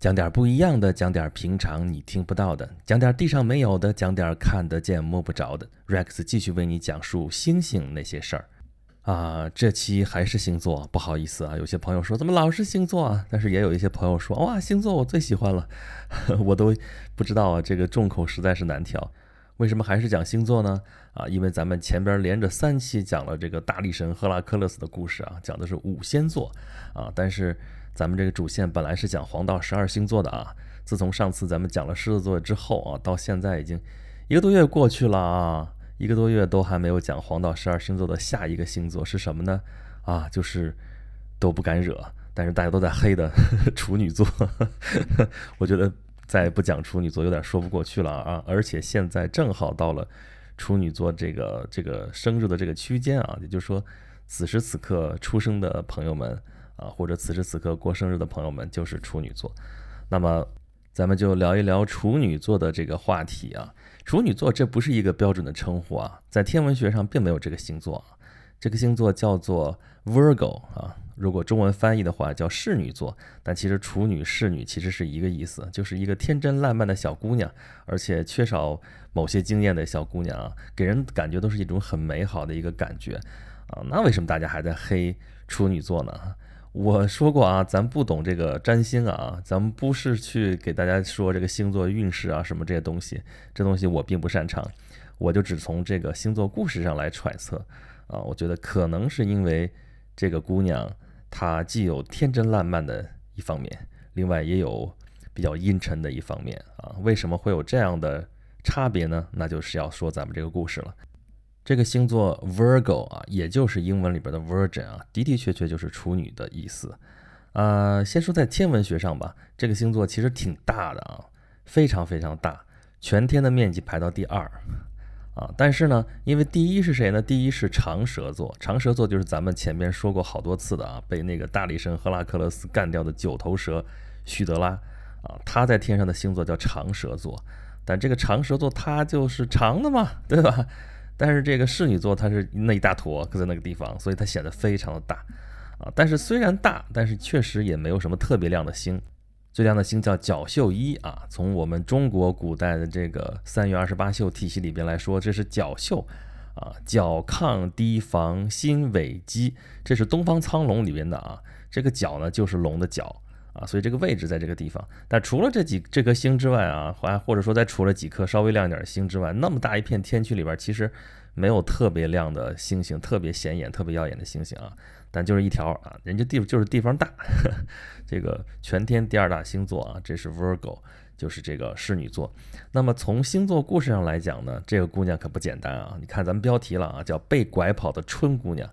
讲点不一样的，讲点平常你听不到的，讲点地上没有的，讲点看得见摸不着的。Rex 继续为你讲述星星那些事儿啊。这期还是星座，不好意思啊，有些朋友说怎么老是星座啊？但是也有一些朋友说哇，星座我最喜欢了，我都不知道啊，这个众口实在是难调。为什么还是讲星座呢？啊，因为咱们前边连着三期讲了这个大力神赫拉克勒斯的故事啊，讲的是五仙座啊，但是。咱们这个主线本来是讲黄道十二星座的啊，自从上次咱们讲了狮子座之后啊，到现在已经一个多月过去了啊，一个多月都还没有讲黄道十二星座的下一个星座是什么呢？啊，就是都不敢惹，但是大家都在黑的 处女座，我觉得再不讲处女座有点说不过去了啊，而且现在正好到了处女座这个这个生日的这个区间啊，也就是说此时此刻出生的朋友们。啊，或者此时此刻过生日的朋友们就是处女座，那么咱们就聊一聊处女座的这个话题啊。处女座这不是一个标准的称呼啊，在天文学上并没有这个星座啊，这个星座叫做 Virgo 啊，如果中文翻译的话叫侍女座，但其实处女侍女其实是一个意思，就是一个天真烂漫的小姑娘，而且缺少某些经验的小姑娘啊，给人感觉都是一种很美好的一个感觉啊。那为什么大家还在黑处女座呢？我说过啊，咱不懂这个占星啊，咱们不是去给大家说这个星座运势啊什么这些东西，这东西我并不擅长，我就只从这个星座故事上来揣测啊。我觉得可能是因为这个姑娘她既有天真烂漫的一方面，另外也有比较阴沉的一方面啊。为什么会有这样的差别呢？那就是要说咱们这个故事了。这个星座 Virgo 啊，也就是英文里边的 Virgin 啊，的的确确就是处女的意思。呃，先说在天文学上吧，这个星座其实挺大的啊，非常非常大，全天的面积排到第二啊。但是呢，因为第一是谁呢？第一是长蛇座，长蛇座就是咱们前面说过好多次的啊，被那个大力神赫拉克勒斯干掉的九头蛇许德拉啊，他在天上的星座叫长蛇座。但这个长蛇座它就是长的嘛，对吧？但是这个侍女座它是那一大坨搁在那个地方，所以它显得非常的大啊。但是虽然大，但是确实也没有什么特别亮的星。最亮的星叫角宿一啊。从我们中国古代的这个三月二十八宿体系里边来说，这是角宿啊。角亢低房心尾基，这是东方苍龙里边的啊。这个角呢就是龙的角啊，所以这个位置在这个地方。但除了这几这颗星之外啊，还或者说再除了几颗稍微亮一点的星之外，那么大一片天区里边，其实。没有特别亮的星星，特别显眼、特别耀眼的星星啊，但就是一条啊，人家地就是地方大，这个全天第二大星座啊，这是 Virgo，就是这个侍女座。那么从星座故事上来讲呢，这个姑娘可不简单啊。你看咱们标题了啊，叫被拐跑的春姑娘，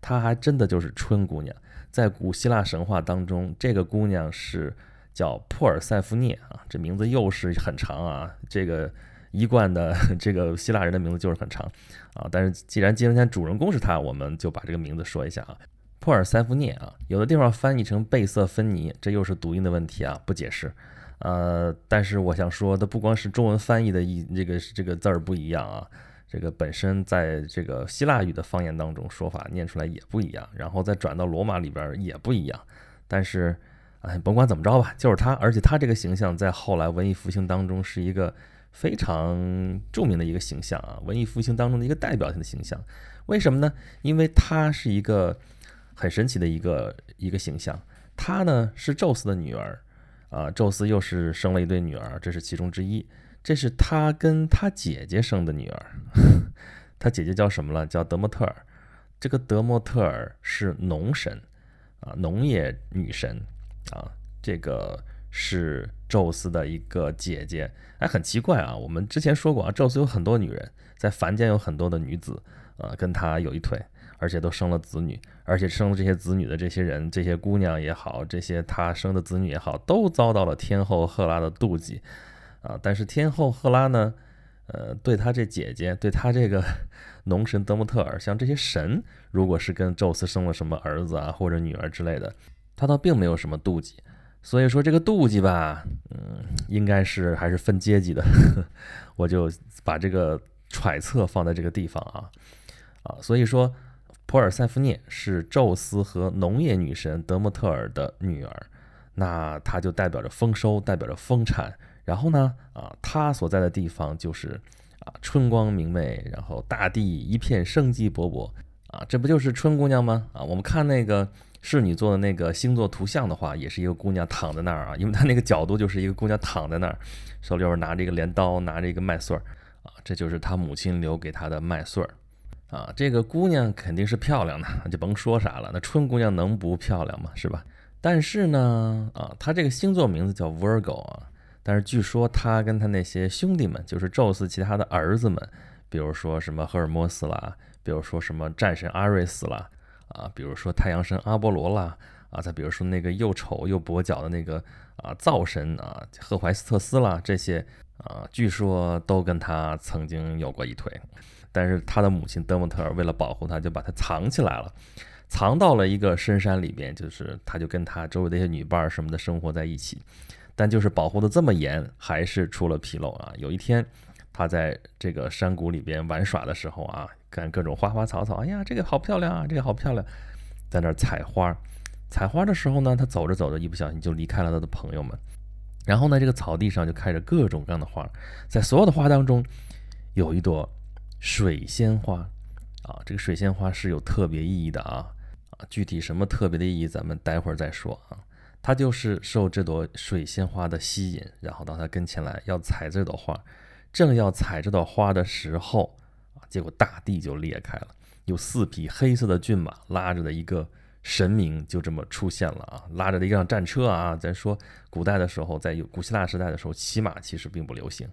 她还真的就是春姑娘。在古希腊神话当中，这个姑娘是叫珀尔塞夫涅啊，这名字又是很长啊，这个。一贯的这个希腊人的名字就是很长啊，但是既然今天主人公是他，我们就把这个名字说一下啊，珀尔塞夫涅啊，有的地方翻译成贝瑟芬尼，这又是读音的问题啊，不解释。呃，但是我想说的不光是中文翻译的一这个这个字儿不一样啊，这个本身在这个希腊语的方言当中说法念出来也不一样，然后再转到罗马里边也不一样。但是哎，甭管怎么着吧，就是他，而且他这个形象在后来文艺复兴当中是一个。非常著名的一个形象啊，文艺复兴当中的一个代表性的形象。为什么呢？因为他是一个很神奇的一个一个形象。他呢是宙斯的女儿啊，宙斯又是生了一对女儿，这是其中之一。这是他跟他姐姐生的女儿，他姐姐叫什么了？叫德莫特尔。这个德莫特尔是农神啊，农业女神啊，这个。是宙斯的一个姐姐，哎，很奇怪啊。我们之前说过啊，宙斯有很多女人，在凡间有很多的女子，呃，跟他有一腿，而且都生了子女，而且生了这些子女的这些人，这些姑娘也好，这些他生的子女也好，都遭到了天后赫拉的妒忌啊。但是天后赫拉呢，呃，对她这姐姐，对她这个 农神德莫特尔，像这些神，如果是跟宙斯生了什么儿子啊或者女儿之类的，他倒并没有什么妒忌。所以说这个妒忌吧，嗯，应该是还是分阶级的，我就把这个揣测放在这个地方啊啊，所以说普尔塞夫涅是宙斯和农业女神德莫特尔的女儿，那她就代表着丰收，代表着丰产。然后呢，啊，她所在的地方就是啊春光明媚，然后大地一片生机勃勃，啊，这不就是春姑娘吗？啊，我们看那个侍女座的那个星座图像的话，也是一个姑娘躺在那儿啊，因为她那个角度就是一个姑娘躺在那儿，手里边拿着一个镰刀，拿着一个麦穗儿，啊，这就是她母亲留给她的麦穗儿。啊，这个姑娘肯定是漂亮的，就甭说啥了。那春姑娘能不漂亮吗？是吧？但是呢，啊，她这个星座名字叫 Virgo 啊。但是据说他跟他那些兄弟们，就是宙斯其他的儿子们，比如说什么赫尔墨斯啦，比如说什么战神阿瑞斯啦，啊，比如说太阳神阿波罗啦，啊，再比如说那个又丑又跛脚的那个啊灶神啊赫淮斯特斯啦，这些啊，据说都跟他曾经有过一腿。但是他的母亲德莫特尔为了保护他，就把他藏起来了，藏到了一个深山里边，就是他就跟他周围的一些女伴儿什么的生活在一起。但就是保护的这么严，还是出了纰漏啊！有一天，他在这个山谷里边玩耍的时候啊，看各种花花草草，哎呀，这个好漂亮啊，这个好漂亮，在那儿采花。采花的时候呢，他走着走着，一不小心就离开了他的朋友们。然后呢，这个草地上就开着各种各样的花，在所有的花当中，有一朵。水仙花，啊，这个水仙花是有特别意义的啊，啊，具体什么特别的意义，咱们待会儿再说啊。他就是受这朵水仙花的吸引，然后到他跟前来要采这朵花，正要采这朵花的时候啊，结果大地就裂开了，有四匹黑色的骏马拉着的一个神明就这么出现了啊，拉着的一辆战车啊。咱说古代的时候，在古希腊时代的时候，骑马其实并不流行。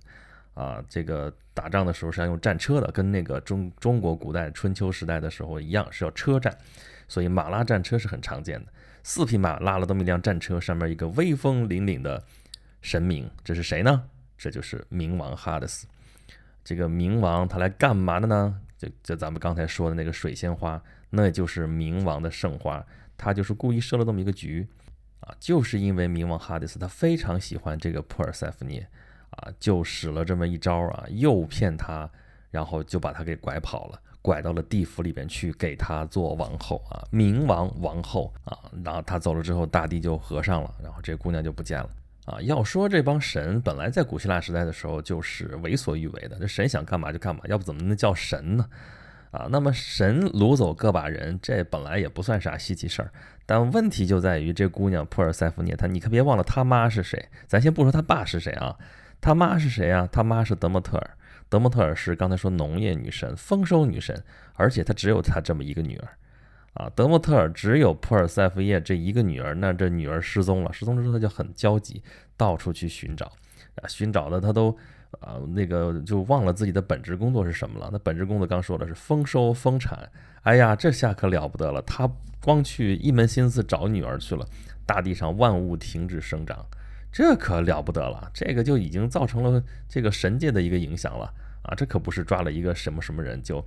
啊，这个打仗的时候是要用战车的，跟那个中中国古代春秋时代的时候一样，是要车战，所以马拉战车是很常见的。四匹马拉了这么一辆战车，上面一个威风凛凛的神明，这是谁呢？这就是冥王哈德斯。这个冥王他来干嘛的呢？就就咱们刚才说的那个水仙花，那就是冥王的圣花，他就是故意设了这么一个局啊，就是因为冥王哈迪斯他非常喜欢这个珀尔塞福涅。啊，就使了这么一招啊，诱骗他，然后就把他给拐跑了，拐到了地府里边去，给他做王后啊，冥王王后啊。然后他走了之后，大地就合上了，然后这姑娘就不见了啊。要说这帮神本来在古希腊时代的时候就是为所欲为的，这神想干嘛就干嘛，要不怎么能叫神呢？啊，那么神掳走个把人，这本来也不算啥稀奇事儿。但问题就在于这姑娘珀尔塞福涅，她你可别忘了她妈是谁，咱先不说她爸是谁啊。他妈是谁啊？他妈是德莫特尔。德莫特尔是刚才说农业女神、丰收女神，而且她只有她这么一个女儿啊。德莫特尔只有普尔塞夫叶这一个女儿，那这女儿失踪了，失踪之后他就很焦急，到处去寻找啊，寻找的他都啊那个就忘了自己的本职工作是什么了。那本职工作刚说的是丰收丰产，哎呀，这下可了不得了，他光去一门心思找女儿去了，大地上万物停止生长。这可了不得了，这个就已经造成了这个神界的一个影响了啊！这可不是抓了一个什么什么人就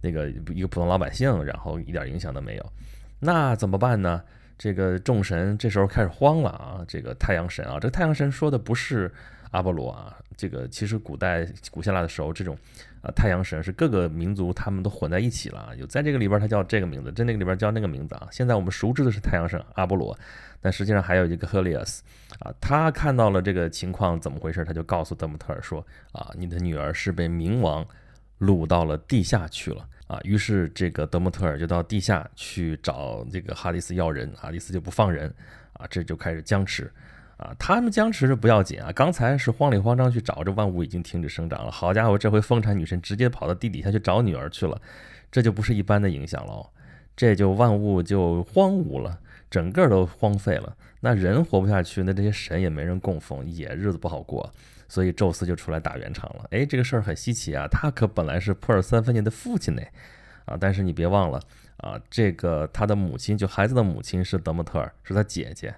那个一个普通老百姓，然后一点影响都没有，那怎么办呢？这个众神这时候开始慌了啊！这个太阳神啊，这个太阳神说的不是阿波罗啊，这个其实古代古希腊的时候，这种啊太阳神是各个民族他们都混在一起了，有在这个里边他叫这个名字，在那个里边叫那个名字啊。现在我们熟知的是太阳神阿波罗。但实际上还有一个赫利俄斯啊，他看到了这个情况怎么回事，他就告诉德姆特尔说啊，你的女儿是被冥王掳到了地下去了啊。于是这个德姆特尔就到地下去找这个哈迪斯要人，哈迪斯就不放人啊，这就开始僵持啊。他们僵持着不要紧啊，刚才是慌里慌张去找，这万物已经停止生长了。好家伙，这回丰产女神直接跑到地底下去找女儿去了，这就不是一般的影响喽，这就万物就荒芜了。整个都荒废了，那人活不下去，那这些神也没人供奉，也日子不好过，所以宙斯就出来打圆场了。哎，这个事儿很稀奇啊，他可本来是普尔三分年的父亲呢，啊，但是你别忘了啊，这个他的母亲，就孩子的母亲是德莫特尔，是他姐姐，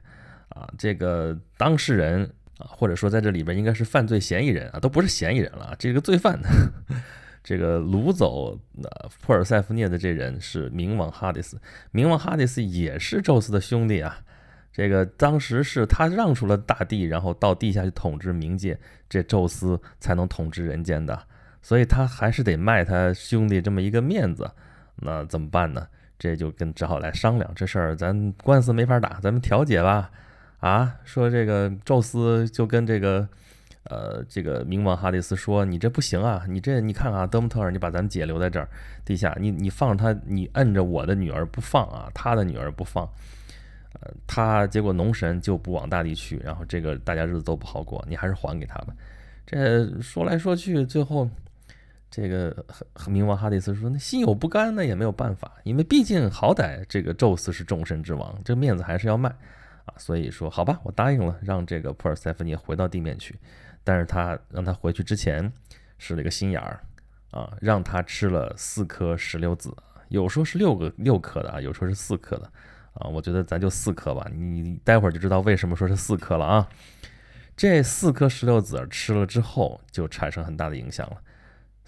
啊，这个当事人啊，或者说在这里边应该是犯罪嫌疑人啊，都不是嫌疑人了，这个罪犯。这个掳走那普尔塞夫涅的这人是冥王哈迪斯，冥王哈迪斯也是宙斯的兄弟啊。这个当时是他让出了大地，然后到地下去统治冥界，这宙斯才能统治人间的，所以他还是得卖他兄弟这么一个面子。那怎么办呢？这就跟只好来商量这事儿，咱官司没法打，咱们调解吧。啊，说这个宙斯就跟这个呃这个冥王哈迪斯说，你这不行啊，你这你看啊，德姆特尔，你把咱姐留在这儿地下，你你放着他，你摁着我的女儿不放啊，他的女儿不放，呃，他结果农神就不往大地去，然后这个大家日子都不好过，你还是还给他吧。这说来说去，最后。这个冥王哈迪斯说：“那心有不甘，那也没有办法，因为毕竟好歹这个宙斯是众神之王，这面子还是要卖。所以说，好吧，我答应了，让这个普尔塞芬涅回到地面去。但是他让他回去之前使了一个心眼儿啊，让他吃了四颗石榴籽，有说是六个六颗的啊，有说是四颗的啊。我觉得咱就四颗吧，你待会儿就知道为什么说是四颗了啊。这四颗石榴籽吃了之后，就产生很大的影响了。”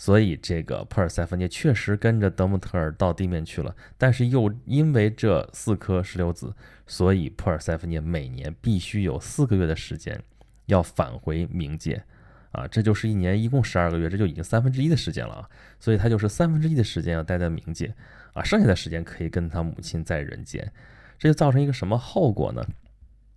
所以，这个普尔塞芬涅确实跟着德莫特尔到地面去了，但是又因为这四颗石榴籽，所以普尔塞芬涅每年必须有四个月的时间要返回冥界，啊，这就是一年一共十二个月，这就已经三分之一的时间了啊，所以他就是三分之一的时间要待在冥界，啊，剩下的时间可以跟他母亲在人间，这就造成一个什么后果呢？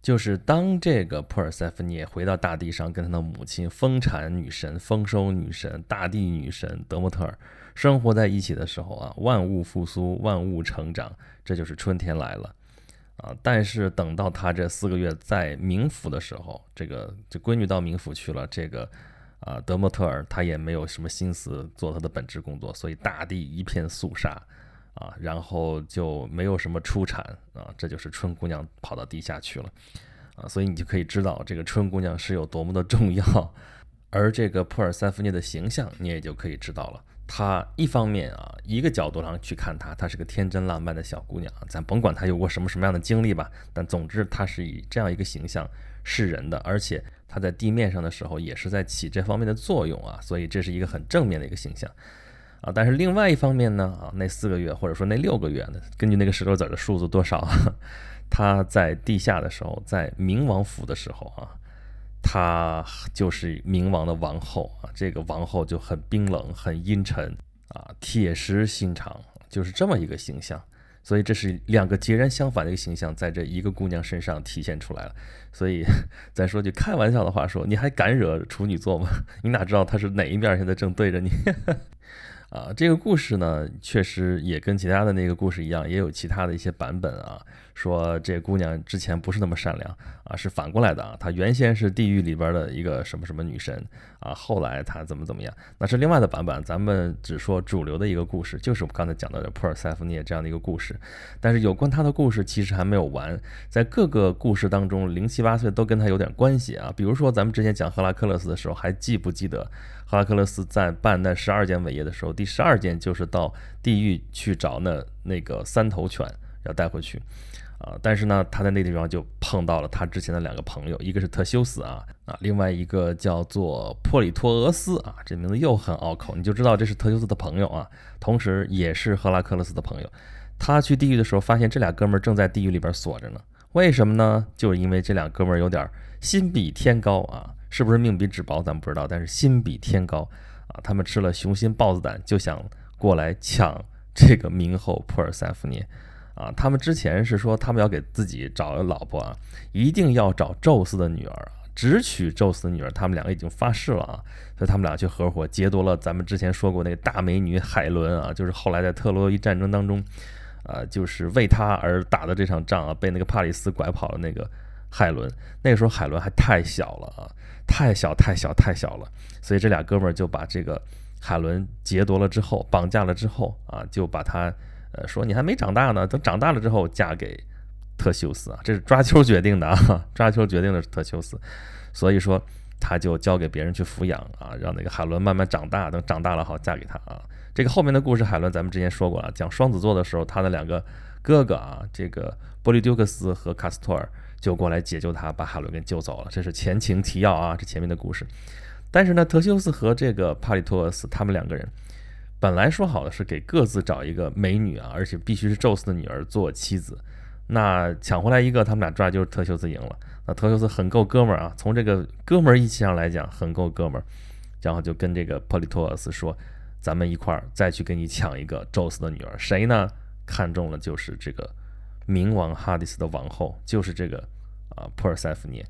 就是当这个普尔塞芬涅回到大地上，跟他的母亲丰产女神、丰收女神、大地女神德莫特尔生活在一起的时候啊，万物复苏，万物成长，这就是春天来了啊！但是等到他这四个月在冥府的时候，这个这闺女到冥府去了，这个啊德莫特尔他也没有什么心思做他的本职工作，所以大地一片肃杀。啊，然后就没有什么出产啊，这就是春姑娘跑到地下去了，啊，所以你就可以知道这个春姑娘是有多么的重要，而这个普尔塞夫涅的形象，你也就可以知道了。她一方面啊，一个角度上去看她，她是个天真烂漫的小姑娘，咱甭管她有过什么什么样的经历吧，但总之她是以这样一个形象示人的，而且她在地面上的时候也是在起这方面的作用啊，所以这是一个很正面的一个形象。啊，但是另外一方面呢，啊，那四个月或者说那六个月呢，根据那个石头子的数字多少，他在地下的时候，在冥王府的时候啊，他就是冥王的王后啊，这个王后就很冰冷、很阴沉啊，铁石心肠，就是这么一个形象。所以这是两个截然相反的一个形象，在这一个姑娘身上体现出来了。所以 再说句开玩笑的话，说你还敢惹处女座吗？你哪知道她是哪一面现在正对着你？啊，这个故事呢，确实也跟其他的那个故事一样，也有其他的一些版本啊。说这姑娘之前不是那么善良啊，是反过来的啊。她原先是地狱里边的一个什么什么女神啊，后来她怎么怎么样，那是另外的版本。咱们只说主流的一个故事，就是我们刚才讲到的普尔塞夫涅这样的一个故事。但是有关她的故事其实还没有完，在各个故事当中，零七八碎都跟她有点关系啊。比如说咱们之前讲赫拉克勒斯的时候，还记不记得赫拉克勒斯在办那十二件伟业的时候，第十二件就是到地狱去找那那个三头犬要带回去。啊，但是呢，他在那地方就碰到了他之前的两个朋友，一个是特修斯啊啊，另外一个叫做珀里托俄斯啊，这名字又很拗口，你就知道这是特修斯的朋友啊，同时也是赫拉克勒斯的朋友。他去地狱的时候，发现这俩哥们儿正在地狱里边锁着呢。为什么呢？就是因为这俩哥们儿有点心比天高啊，是不是命比纸薄咱不知道，但是心比天高啊。他们吃了雄心豹子胆，就想过来抢这个冥后普尔塞夫涅。啊，他们之前是说他们要给自己找老婆啊，一定要找宙斯的女儿啊，只娶宙斯的女儿。他们两个已经发誓了啊，所以他们俩去合伙劫夺了咱们之前说过那个大美女海伦啊，就是后来在特洛伊战争当中，啊，就是为她而打的这场仗啊，被那个帕里斯拐跑了那个海伦。那个时候海伦还太小了啊，太小太小太小了，所以这俩哥们儿就把这个海伦劫夺了之后，绑架了之后啊，就把他。呃，说你还没长大呢，等长大了之后嫁给特修斯啊，这是抓阄决定的啊，抓阄决定的是特修斯，所以说他就交给别人去抚养啊，让那个海伦慢慢长大，等长大了好嫁给他啊。这个后面的故事，海伦咱们之前说过了，讲双子座的时候，他的两个哥哥啊，这个波利丢克斯和卡斯托尔就过来解救他，把海伦给救走了，这是前情提要啊，这前面的故事。但是呢，特修斯和这个帕里托斯他们两个人。本来说好的是给各自找一个美女啊，而且必须是宙斯的女儿做妻子。那抢回来一个，他们俩抓就是特修斯赢了。那特修斯很够哥们儿啊，从这个哥们儿义气上来讲很够哥们儿。然后就跟这个珀利托斯说：“咱们一块儿再去给你抢一个宙斯的女儿。谁呢？看中了就是这个冥王哈迪斯的王后，就是这个啊珀尔塞福涅。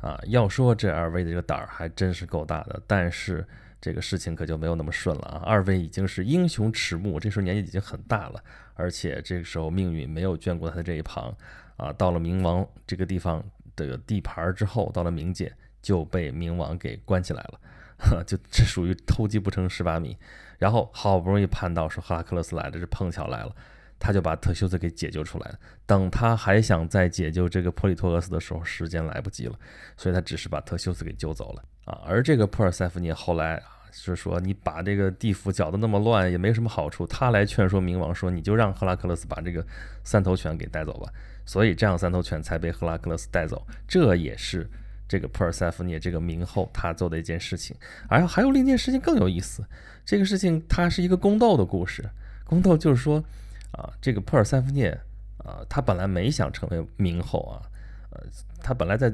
啊，要说这二位的这个胆儿还真是够大的，但是这个事情可就没有那么顺了啊。二位已经是英雄迟暮，这时候年纪已经很大了，而且这个时候命运没有眷顾他的这一旁啊。到了冥王这个地方的地盘之后，到了冥界就被冥王给关起来了，就这属于偷鸡不成蚀把米。然后好不容易盼到说赫拉克勒斯来了，这碰巧来了。他就把特修斯给解救出来了。等他还想再解救这个普里托俄斯的时候，时间来不及了，所以他只是把特修斯给救走了啊。而这个普尔塞福涅后来，是说你把这个地府搅得那么乱，也没什么好处。他来劝说冥王说，你就让赫拉克勒斯把这个三头犬给带走吧。所以这样三头犬才被赫拉克勒斯带走。这也是这个珀尔塞福涅这个冥后他做的一件事情。而还有另一件事情更有意思，这个事情它是一个宫斗的故事。宫斗就是说。啊，这个珀尔塞福涅啊，他本来没想成为冥后啊，呃，他本来在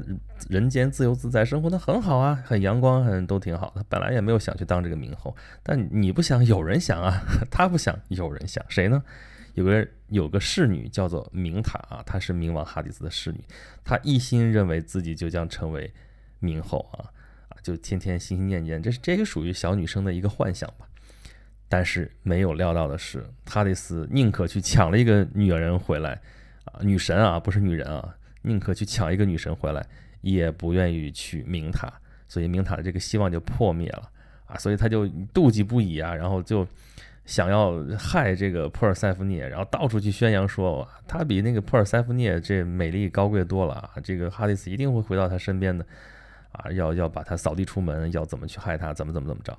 人间自由自在生活的很好啊，很阳光，很都挺好。他本来也没有想去当这个冥后，但你不想，有人想啊，他不想，有人想，谁呢？有个有个侍女叫做明塔啊，她是冥王哈迪斯的侍女，她一心认为自己就将成为冥后啊啊，就天天心心念念，这是这个属于小女生的一个幻想吧。但是没有料到的是，哈迪斯宁可去抢了一个女人回来，啊，女神啊，不是女人啊，宁可去抢一个女神回来，也不愿意去明塔，所以明塔的这个希望就破灭了啊，所以他就妒忌不已啊，然后就想要害这个珀尔塞福涅，然后到处去宣扬说，他比那个珀尔塞福涅这美丽高贵多了啊，这个哈迪斯一定会回到他身边的，啊，要要把他扫地出门，要怎么去害他，怎么怎么怎么着。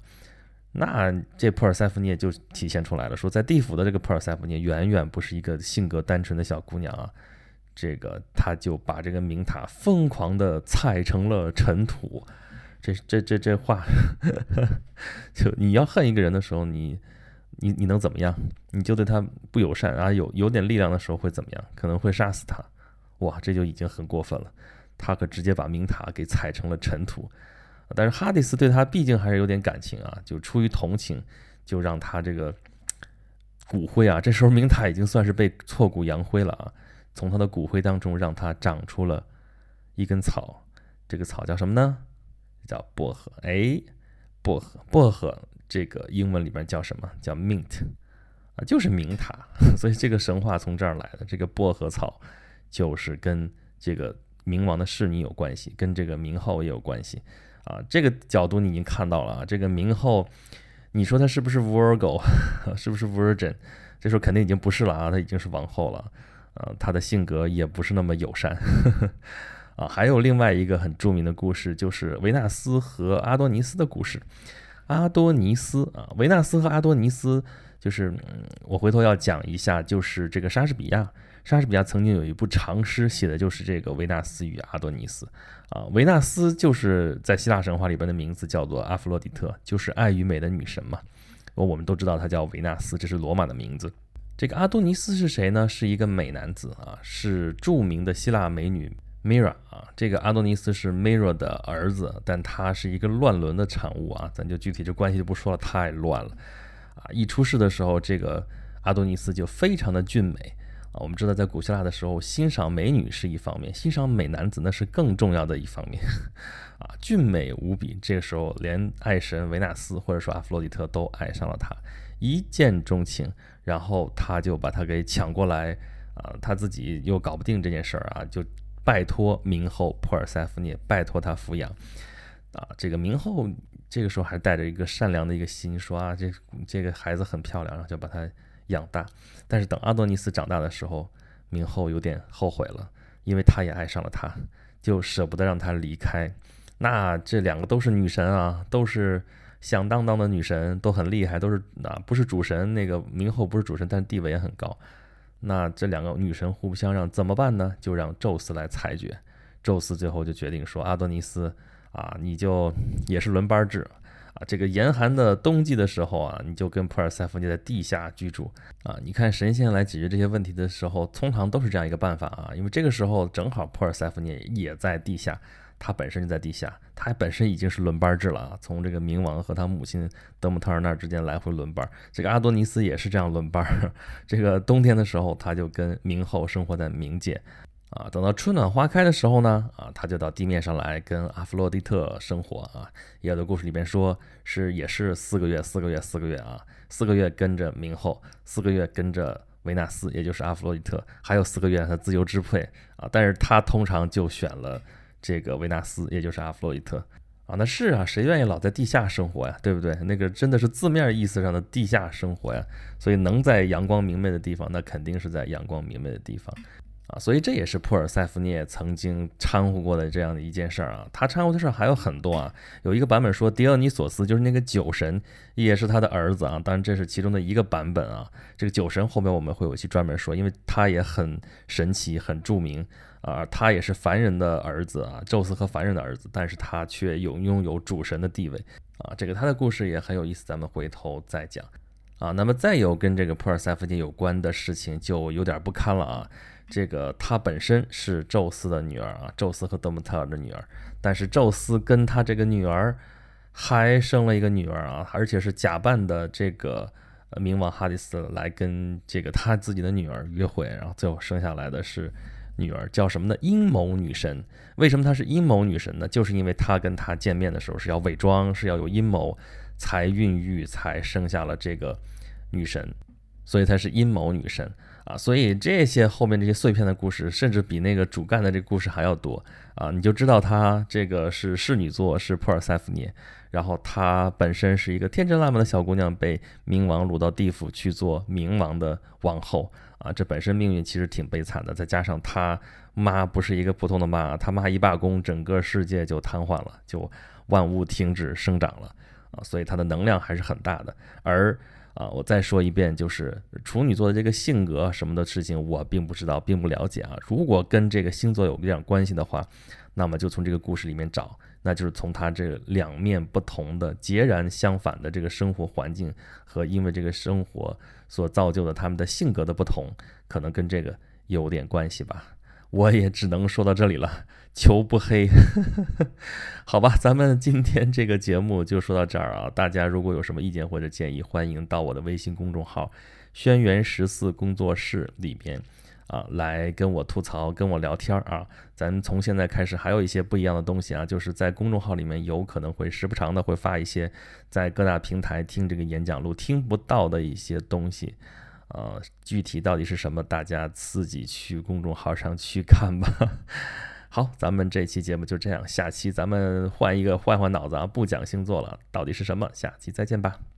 那这珀尔塞福涅就体现出来了，说在地府的这个珀尔塞福涅远远不是一个性格单纯的小姑娘啊，这个他就把这个明塔疯狂的踩成了尘土，这这这这话，就你要恨一个人的时候，你你你能怎么样？你就对他不友善啊，有有点力量的时候会怎么样？可能会杀死他，哇，这就已经很过分了，他可直接把明塔给踩成了尘土。但是哈迪斯对他毕竟还是有点感情啊，就出于同情，就让他这个骨灰啊，这时候明塔已经算是被挫骨扬灰了啊，从他的骨灰当中让他长出了一根草，这个草叫什么呢？叫薄荷。哎，薄荷，薄荷，这个英文里边叫什么？叫 mint 啊，就是明塔。所以这个神话从这儿来的，这个薄荷草就是跟这个冥王的侍女有关系，跟这个冥后也有关系。啊，这个角度你已经看到了啊。这个明后，你说他是不是 Virgo，是不是 Virgin？这时候肯定已经不是了啊，他已经是王后了。呃，他的性格也不是那么友善。啊，还有另外一个很著名的故事，就是维纳斯和阿多尼斯的故事。阿多尼斯啊，维纳斯和阿多尼斯，就是我回头要讲一下，就是这个莎士比亚。莎士比亚曾经有一部长诗，写的就是这个维纳斯与阿多尼斯啊。维纳斯就是在希腊神话里边的名字叫做阿弗洛狄特，就是爱与美的女神嘛。我们都知道她叫维纳斯，这是罗马的名字。这个阿多尼斯是谁呢？是一个美男子啊，是著名的希腊美女 Mira 啊。这个阿多尼斯是 Mira 的儿子，但他是一个乱伦的产物啊。咱就具体这关系就不说了，太乱了啊。一出世的时候，这个阿多尼斯就非常的俊美。啊，我们知道在古希腊的时候，欣赏美女是一方面，欣赏美男子那是更重要的一方面。啊，俊美无比，这个时候连爱神维纳斯或者说阿弗洛狄特都爱上了他，一见钟情，然后他就把他给抢过来，啊，他自己又搞不定这件事儿啊，就拜托明后普尔塞福涅，拜托他抚养。啊，这个明后这个时候还带着一个善良的一个心，说啊，这这个孩子很漂亮，然后就把他。养大，但是等阿多尼斯长大的时候，明后有点后悔了，因为他也爱上了他，就舍不得让他离开。那这两个都是女神啊，都是响当当的女神，都很厉害，都是啊，不是主神。那个明后不是主神，但地位也很高。那这两个女神互不相让，怎么办呢？就让宙斯来裁决。宙斯最后就决定说：“阿多尼斯啊，你就也是轮班制。”啊，这个严寒的冬季的时候啊，你就跟普尔塞福涅在地下居住啊。你看神仙来解决这些问题的时候，通常都是这样一个办法啊。因为这个时候正好普尔塞福涅也在地下，他本身就在地下，他本身已经是轮班制了啊。从这个冥王和他母亲德姆特尔那儿之间来回轮班。这个阿多尼斯也是这样轮班。这个冬天的时候，他就跟冥后生活在冥界啊，等到春暖花开的时候呢，啊，他就到地面上来跟阿弗洛狄特生活啊。也有的故事里边说是也是四个月，四个月，四个月啊，四个月跟着冥后，四个月跟着维纳斯，也就是阿弗洛狄特，还有四个月他自由支配啊。但是他通常就选了这个维纳斯，也就是阿弗洛狄特啊。那是啊，谁愿意老在地下生活呀？对不对？那个真的是字面意思上的地下生活呀。所以能在阳光明媚的地方，那肯定是在阳光明媚的地方。啊，所以这也是普尔塞福涅曾经掺和过的这样的一件事儿啊。他掺和的事儿还有很多啊。有一个版本说，狄奥尼索斯就是那个酒神，也是他的儿子啊。当然这是其中的一个版本啊。这个酒神后面我们会有一期专门说，因为他也很神奇、很著名啊。他也是凡人的儿子啊，宙斯和凡人的儿子，但是他却有拥有主神的地位啊。这个他的故事也很有意思，咱们回头再讲啊。那么再有跟这个普尔塞福涅有关的事情，就有点不堪了啊。这个她本身是宙斯的女儿啊，宙斯和德姆特尔的女儿。但是宙斯跟他这个女儿还生了一个女儿啊，而且是假扮的这个冥王哈迪斯来跟这个他自己的女儿约会，然后最后生下来的是女儿，叫什么呢？阴谋女神。为什么她是阴谋女神呢？就是因为她跟他见面的时候是要伪装，是要有阴谋才孕育，才生下了这个女神，所以她是阴谋女神。啊，所以这些后面这些碎片的故事，甚至比那个主干的这个故事还要多啊！你就知道她这个是侍女座，是普尔塞福涅，然后她本身是一个天真烂漫的小姑娘，被冥王掳到地府去做冥王的王后啊！这本身命运其实挺悲惨的，再加上他妈不是一个普通的妈，他妈一罢工，整个世界就瘫痪了，就万物停止生长了啊！所以她的能量还是很大的，而。啊，我再说一遍，就是处女座的这个性格什么的事情，我并不知道，并不了解啊。如果跟这个星座有一点关系的话，那么就从这个故事里面找，那就是从他这两面不同的、截然相反的这个生活环境和因为这个生活所造就的他们的性格的不同，可能跟这个有点关系吧。我也只能说到这里了，求不黑，好吧，咱们今天这个节目就说到这儿啊。大家如果有什么意见或者建议，欢迎到我的微信公众号“轩辕十四工作室”里边啊来跟我吐槽、跟我聊天儿啊。咱从现在开始还有一些不一样的东西啊，就是在公众号里面有可能会时不常的会发一些在各大平台听这个演讲录听不到的一些东西。呃，具体到底是什么，大家自己去公众号上去看吧。好，咱们这期节目就这样，下期咱们换一个换换脑子啊，不讲星座了，到底是什么？下期再见吧。